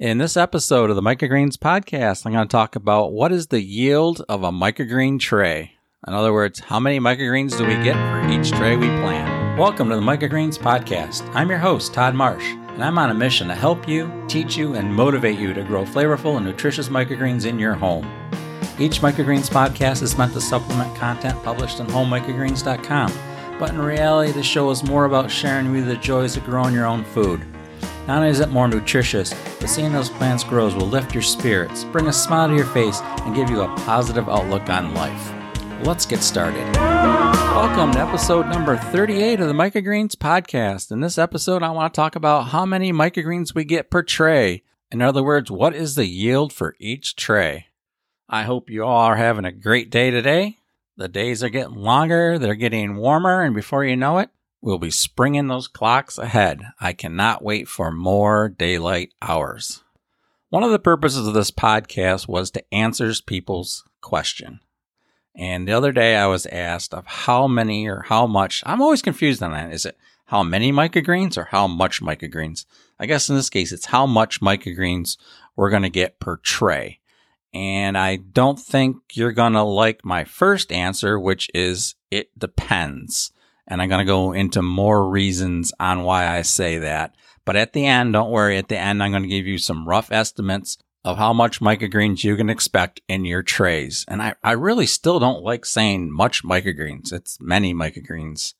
In this episode of the Microgreens podcast, I'm going to talk about what is the yield of a microgreen tray. In other words, how many microgreens do we get for each tray we plant? Welcome to the Microgreens podcast. I'm your host, Todd Marsh, and I'm on a mission to help you, teach you, and motivate you to grow flavorful and nutritious microgreens in your home. Each Microgreens podcast is meant to supplement content published on homemicrogreens.com, but in reality, the show is more about sharing with you the joys of growing your own food. Not only is it more nutritious, but seeing those plants grow will lift your spirits, bring a smile to your face, and give you a positive outlook on life. Let's get started. Welcome to episode number 38 of the Microgreens podcast. In this episode, I want to talk about how many microgreens we get per tray. In other words, what is the yield for each tray? I hope you all are having a great day today. The days are getting longer, they're getting warmer, and before you know it, We'll be springing those clocks ahead. I cannot wait for more daylight hours. One of the purposes of this podcast was to answer people's question. And the other day I was asked of how many or how much. I'm always confused on that. Is it how many microgreens or how much microgreens? I guess in this case it's how much microgreens we're going to get per tray. And I don't think you're going to like my first answer, which is it depends. And I'm going to go into more reasons on why I say that. But at the end, don't worry, at the end, I'm going to give you some rough estimates of how much microgreens you can expect in your trays. And I, I really still don't like saying much microgreens. It's many microgreens.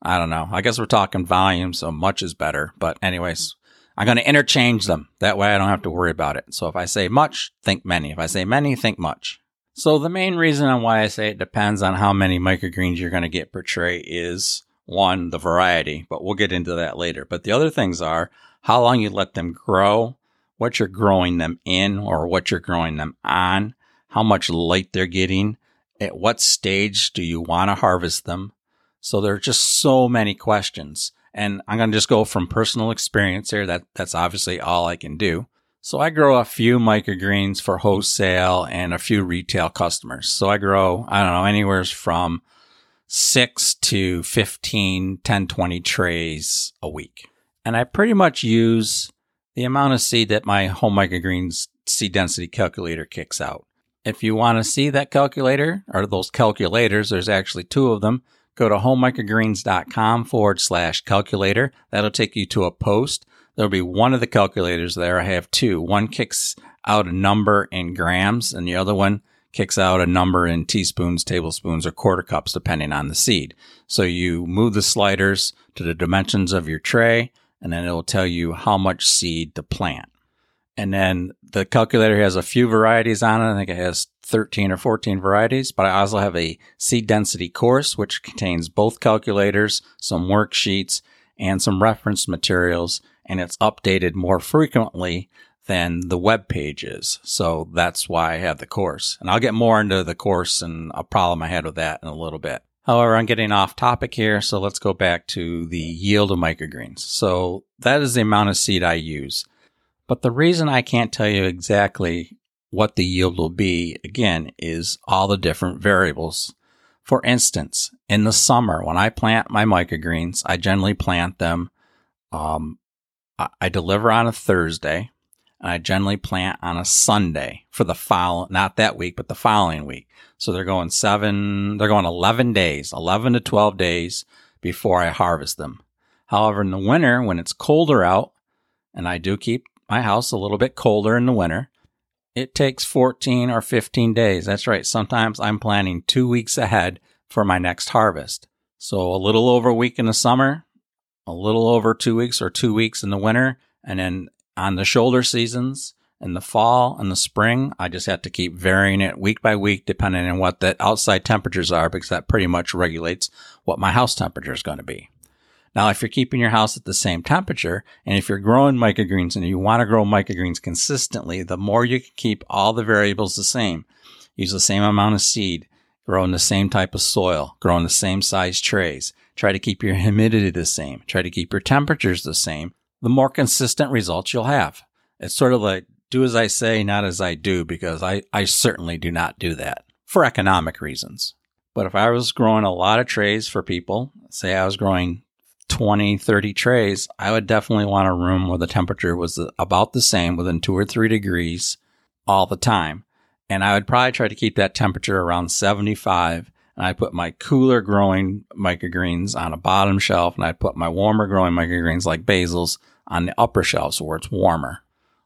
I don't know. I guess we're talking volume, so much is better. But anyways, I'm going to interchange them. That way I don't have to worry about it. So if I say much, think many. If I say many, think much. So the main reason on why I say it depends on how many microgreens you're going to get per tray is one, the variety, but we'll get into that later. But the other things are how long you let them grow, what you're growing them in or what you're growing them on, how much light they're getting, at what stage do you want to harvest them. So there are just so many questions. And I'm going to just go from personal experience here. That that's obviously all I can do. So I grow a few microgreens for wholesale and a few retail customers. So I grow, I don't know, anywhere from six to 15, 10, 20 trays a week. And I pretty much use the amount of seed that my home microgreens seed density calculator kicks out. If you want to see that calculator or those calculators, there's actually two of them. Go to homemicrogreens.com forward slash calculator. That'll take you to a post there'll be one of the calculators there. I have two. One kicks out a number in grams, and the other one kicks out a number in teaspoons, tablespoons, or quarter cups, depending on the seed. So you move the sliders to the dimensions of your tray, and then it'll tell you how much seed to plant. And then the calculator has a few varieties on it. I think it has 13 or 14 varieties, but I also have a seed density course, which contains both calculators, some worksheets, and some reference materials and it's updated more frequently than the web pages. So that's why I have the course. And I'll get more into the course and a problem I had with that in a little bit. However, I'm getting off topic here, so let's go back to the yield of microgreens. So that is the amount of seed I use. But the reason I can't tell you exactly what the yield will be, again, is all the different variables. For instance, in the summer, when I plant my microgreens, I generally plant them um, I deliver on a Thursday and I generally plant on a Sunday for the follow, not that week, but the following week. So they're going seven, they're going 11 days, 11 to 12 days before I harvest them. However, in the winter, when it's colder out, and I do keep my house a little bit colder in the winter, it takes 14 or 15 days. That's right. Sometimes I'm planning two weeks ahead for my next harvest. So a little over a week in the summer, a little over two weeks or two weeks in the winter. And then on the shoulder seasons in the fall and the spring, I just have to keep varying it week by week depending on what the outside temperatures are because that pretty much regulates what my house temperature is going to be. Now, if you're keeping your house at the same temperature and if you're growing microgreens and you want to grow microgreens consistently, the more you can keep all the variables the same, use the same amount of seed, grow in the same type of soil, grow in the same size trays, Try to keep your humidity the same. Try to keep your temperatures the same. The more consistent results you'll have. It's sort of like do as I say, not as I do, because I, I certainly do not do that for economic reasons. But if I was growing a lot of trays for people, say I was growing 20, 30 trays, I would definitely want a room where the temperature was about the same within two or three degrees all the time. And I would probably try to keep that temperature around 75. And I put my cooler growing microgreens on a bottom shelf and I put my warmer growing microgreens like basils on the upper shelves where it's warmer.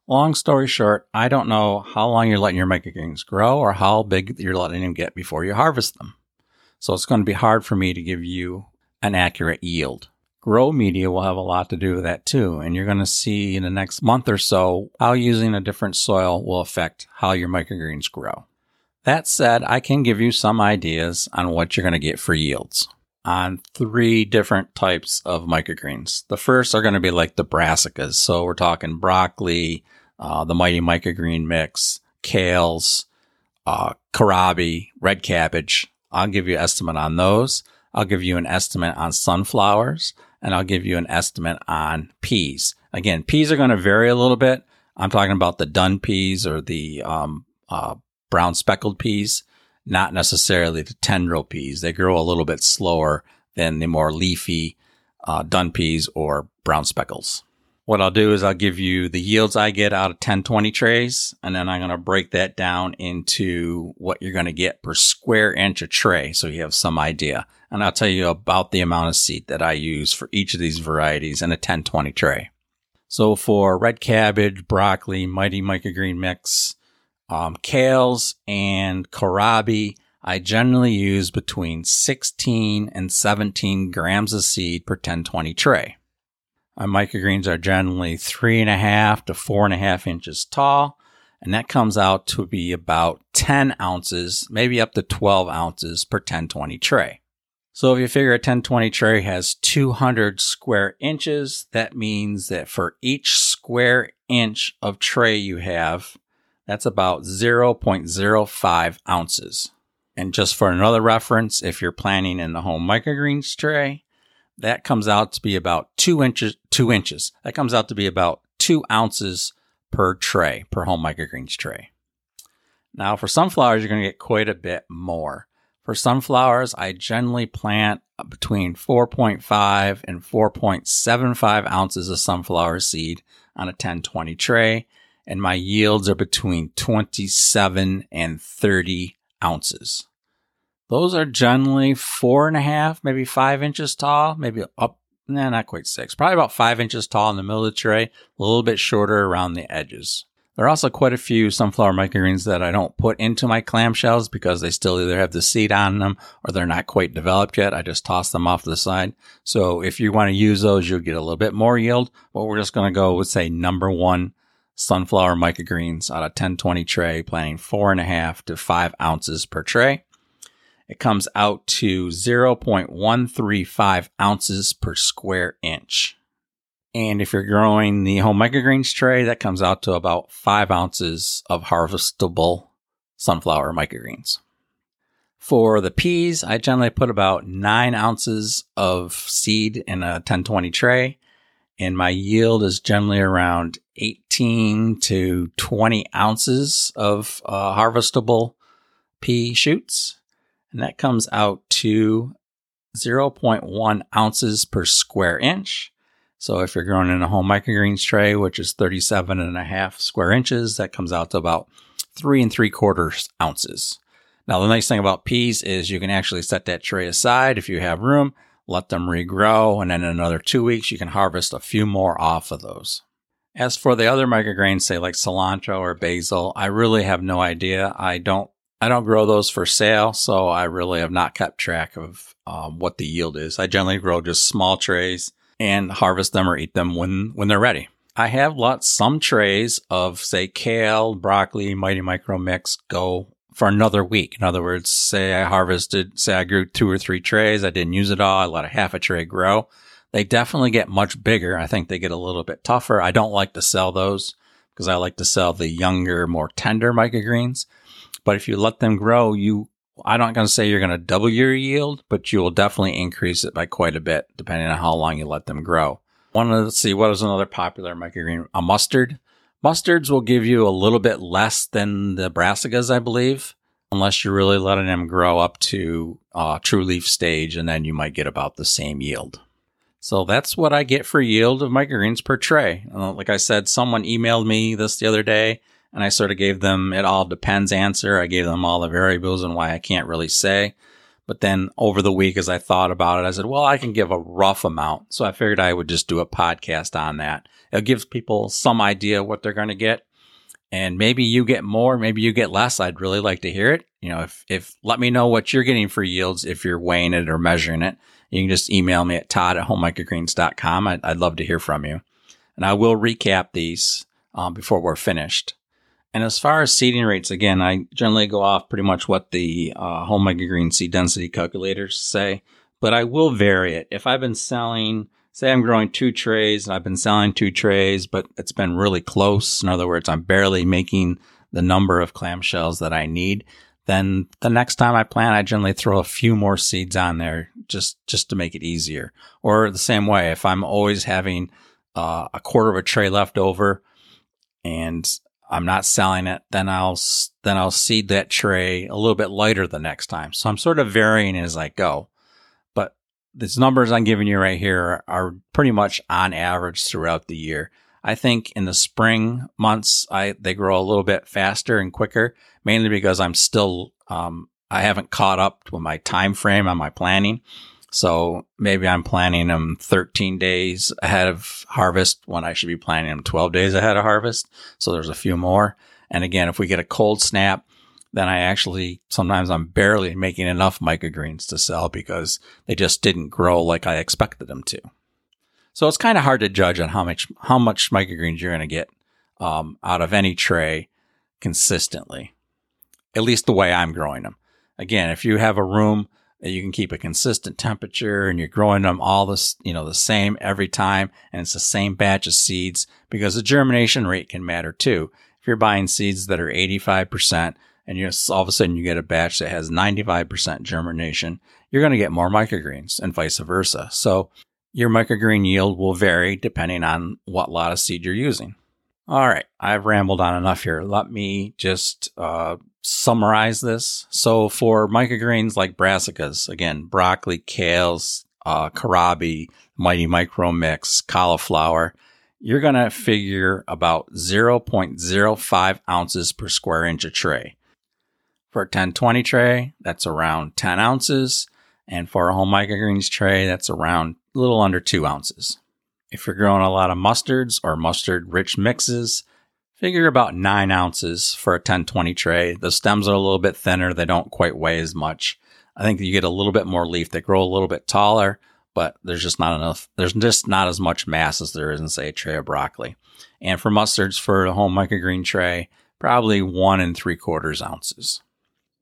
Long story short, I don't know how long you're letting your microgreens grow or how big you're letting them get before you harvest them. So it's going to be hard for me to give you an accurate yield. Grow media will have a lot to do with that too. And you're going to see in the next month or so how using a different soil will affect how your microgreens grow. That said, I can give you some ideas on what you're going to get for yields on three different types of microgreens. The first are going to be like the brassicas. So we're talking broccoli, uh, the mighty microgreen mix, kales, uh, kohlrabi, red cabbage. I'll give you an estimate on those. I'll give you an estimate on sunflowers and I'll give you an estimate on peas. Again, peas are going to vary a little bit. I'm talking about the dun peas or the um, uh, brown speckled peas, not necessarily the tendril peas. They grow a little bit slower than the more leafy uh, dun peas or brown speckles. What I'll do is I'll give you the yields I get out of 10, 20 trays, and then I'm going to break that down into what you're going to get per square inch of tray so you have some idea. And I'll tell you about the amount of seed that I use for each of these varieties in a 10, 20 tray. So for red cabbage, broccoli, mighty microgreen mix, um, kales, and kohlrabi, I generally use between 16 and 17 grams of seed per 10, 20 tray. My microgreens are generally three and a half to four and a half inches tall, and that comes out to be about 10 ounces, maybe up to 12 ounces per 1020 tray. So if you figure a 1020 tray has 200 square inches, that means that for each square inch of tray you have, that's about 0.05 ounces. And just for another reference, if you're planting in the home microgreens tray, that comes out to be about two inches, two inches. That comes out to be about two ounces per tray, per home microgreens tray. Now for sunflowers, you're going to get quite a bit more. For sunflowers, I generally plant between 4.5 and 4.75 ounces of sunflower seed on a 1020 tray, and my yields are between 27 and 30 ounces. Those are generally four and a half, maybe five inches tall, maybe up, nah, not quite six, probably about five inches tall in the middle of the tray, a little bit shorter around the edges. There are also quite a few sunflower microgreens that I don't put into my clamshells because they still either have the seed on them or they're not quite developed yet. I just toss them off to the side. So if you want to use those, you'll get a little bit more yield. But we're just going to go with say number one sunflower microgreens out of 1020 tray, planting four and a half to five ounces per tray it comes out to 0.135 ounces per square inch. And if you're growing the home microgreens tray, that comes out to about five ounces of harvestable sunflower microgreens. For the peas, I generally put about nine ounces of seed in a 1020 tray, and my yield is generally around 18 to 20 ounces of uh, harvestable pea shoots and that comes out to 0.1 ounces per square inch. So if you're growing in a home microgreens tray, which is 37 and a half square inches, that comes out to about three and three quarters ounces. Now, the nice thing about peas is you can actually set that tray aside if you have room, let them regrow, and then in another two weeks, you can harvest a few more off of those. As for the other microgreens, say like cilantro or basil, I really have no idea. I don't I don't grow those for sale, so I really have not kept track of um, what the yield is. I generally grow just small trays and harvest them or eat them when, when they're ready. I have let some trays of, say, kale, broccoli, mighty micro mix go for another week. In other words, say I harvested, say I grew two or three trays, I didn't use it all, I let a half a tray grow. They definitely get much bigger. I think they get a little bit tougher. I don't like to sell those because I like to sell the younger, more tender microgreens. But if you let them grow, you I'm not going to say you're going to double your yield, but you will definitely increase it by quite a bit, depending on how long you let them grow. Want to see what is another popular microgreen? A mustard. Mustards will give you a little bit less than the brassicas, I believe, unless you're really letting them grow up to uh, true leaf stage, and then you might get about the same yield. So that's what I get for yield of microgreens per tray. Uh, like I said, someone emailed me this the other day and I sort of gave them it all depends answer. I gave them all the variables and why I can't really say. But then over the week, as I thought about it, I said, well, I can give a rough amount. So I figured I would just do a podcast on that. It gives people some idea what they're going to get. And maybe you get more, maybe you get less. I'd really like to hear it. You know, if, if let me know what you're getting for yields if you're weighing it or measuring it. You can just email me at todd at homemicrogreens.com. I'd, I'd love to hear from you. And I will recap these um, before we're finished. And as far as seeding rates, again, I generally go off pretty much what the uh, home microgreen seed density calculators say, but I will vary it. If I've been selling, say I'm growing two trays and I've been selling two trays, but it's been really close. In other words, I'm barely making the number of clamshells that I need. Then the next time I plant, I generally throw a few more seeds on there just, just to make it easier. Or the same way, if I'm always having uh, a quarter of a tray left over and I'm not selling it, then I'll then I'll seed that tray a little bit lighter the next time. So I'm sort of varying as I go. But these numbers I'm giving you right here are pretty much on average throughout the year. I think in the spring months, I they grow a little bit faster and quicker, mainly because I'm still um, I haven't caught up with my time frame on my planning. So maybe I'm planting them 13 days ahead of harvest when I should be planting them 12 days ahead of harvest. So there's a few more. And again, if we get a cold snap, then I actually sometimes I'm barely making enough microgreens to sell because they just didn't grow like I expected them to. So it's kind of hard to judge on how much how much microgreens you're going to get um, out of any tray consistently. At least the way I'm growing them. Again, if you have a room you can keep a consistent temperature and you're growing them all this, you know, the same every time and it's the same batch of seeds because the germination rate can matter too. If you're buying seeds that are 85% and you all of a sudden you get a batch that has 95% germination, you're going to get more microgreens and vice versa. So your microgreen yield will vary depending on what lot of seed you're using. All right, I've rambled on enough here. Let me just uh, summarize this. So for microgreens like brassicas, again, broccoli, kales, uh, kohlrabi, mighty micro mix, cauliflower, you're going to figure about 0.05 ounces per square inch of tray. For a 1020 tray, that's around 10 ounces. And for a home microgreens tray, that's around a little under two ounces. If you're growing a lot of mustards or mustard rich mixes, Figure about nine ounces for a 1020 tray. The stems are a little bit thinner. They don't quite weigh as much. I think you get a little bit more leaf. They grow a little bit taller, but there's just not enough. There's just not as much mass as there is in, say, a tray of broccoli. And for mustards for a home microgreen tray, probably one and three quarters ounces.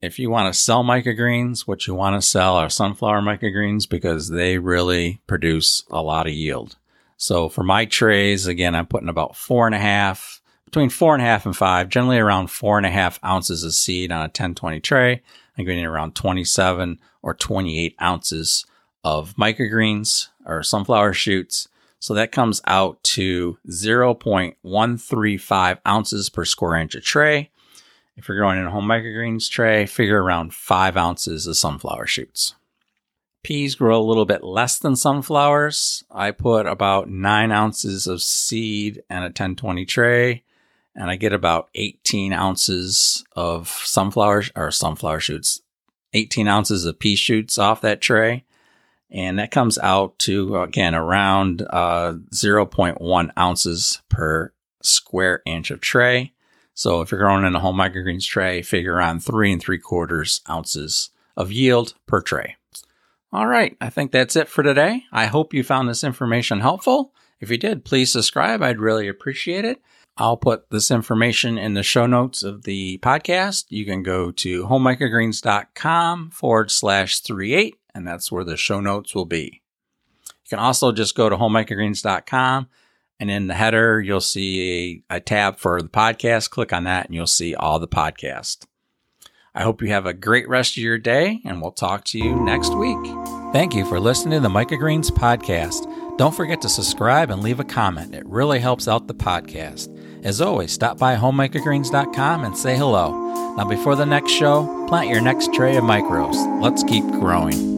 If you want to sell microgreens, what you want to sell are sunflower microgreens because they really produce a lot of yield. So for my trays, again, I'm putting about four and a half between four and a half and five, generally around four and a half ounces of seed on a 1020 tray. I'm getting around 27 or 28 ounces of microgreens or sunflower shoots. So that comes out to 0.135 ounces per square inch of tray. If you're growing in a home microgreens tray, figure around five ounces of sunflower shoots. Peas grow a little bit less than sunflowers. I put about nine ounces of seed in a 1020 tray and I get about 18 ounces of sunflower or sunflower shoots, 18 ounces of pea shoots off that tray. And that comes out to, again, around uh, 0.1 ounces per square inch of tray. So if you're growing in a home microgreens tray, figure on three and three quarters ounces of yield per tray. All right. I think that's it for today. I hope you found this information helpful. If you did, please subscribe. I'd really appreciate it. I'll put this information in the show notes of the podcast. You can go to homemicrogreens.com forward slash 38, and that's where the show notes will be. You can also just go to homemicrogreens.com, and in the header, you'll see a, a tab for the podcast. Click on that, and you'll see all the podcast. I hope you have a great rest of your day, and we'll talk to you next week. Thank you for listening to the Microgreens podcast. Don't forget to subscribe and leave a comment. It really helps out the podcast. As always, stop by homemicrogreens.com and say hello. Now, before the next show, plant your next tray of micros. Let's keep growing.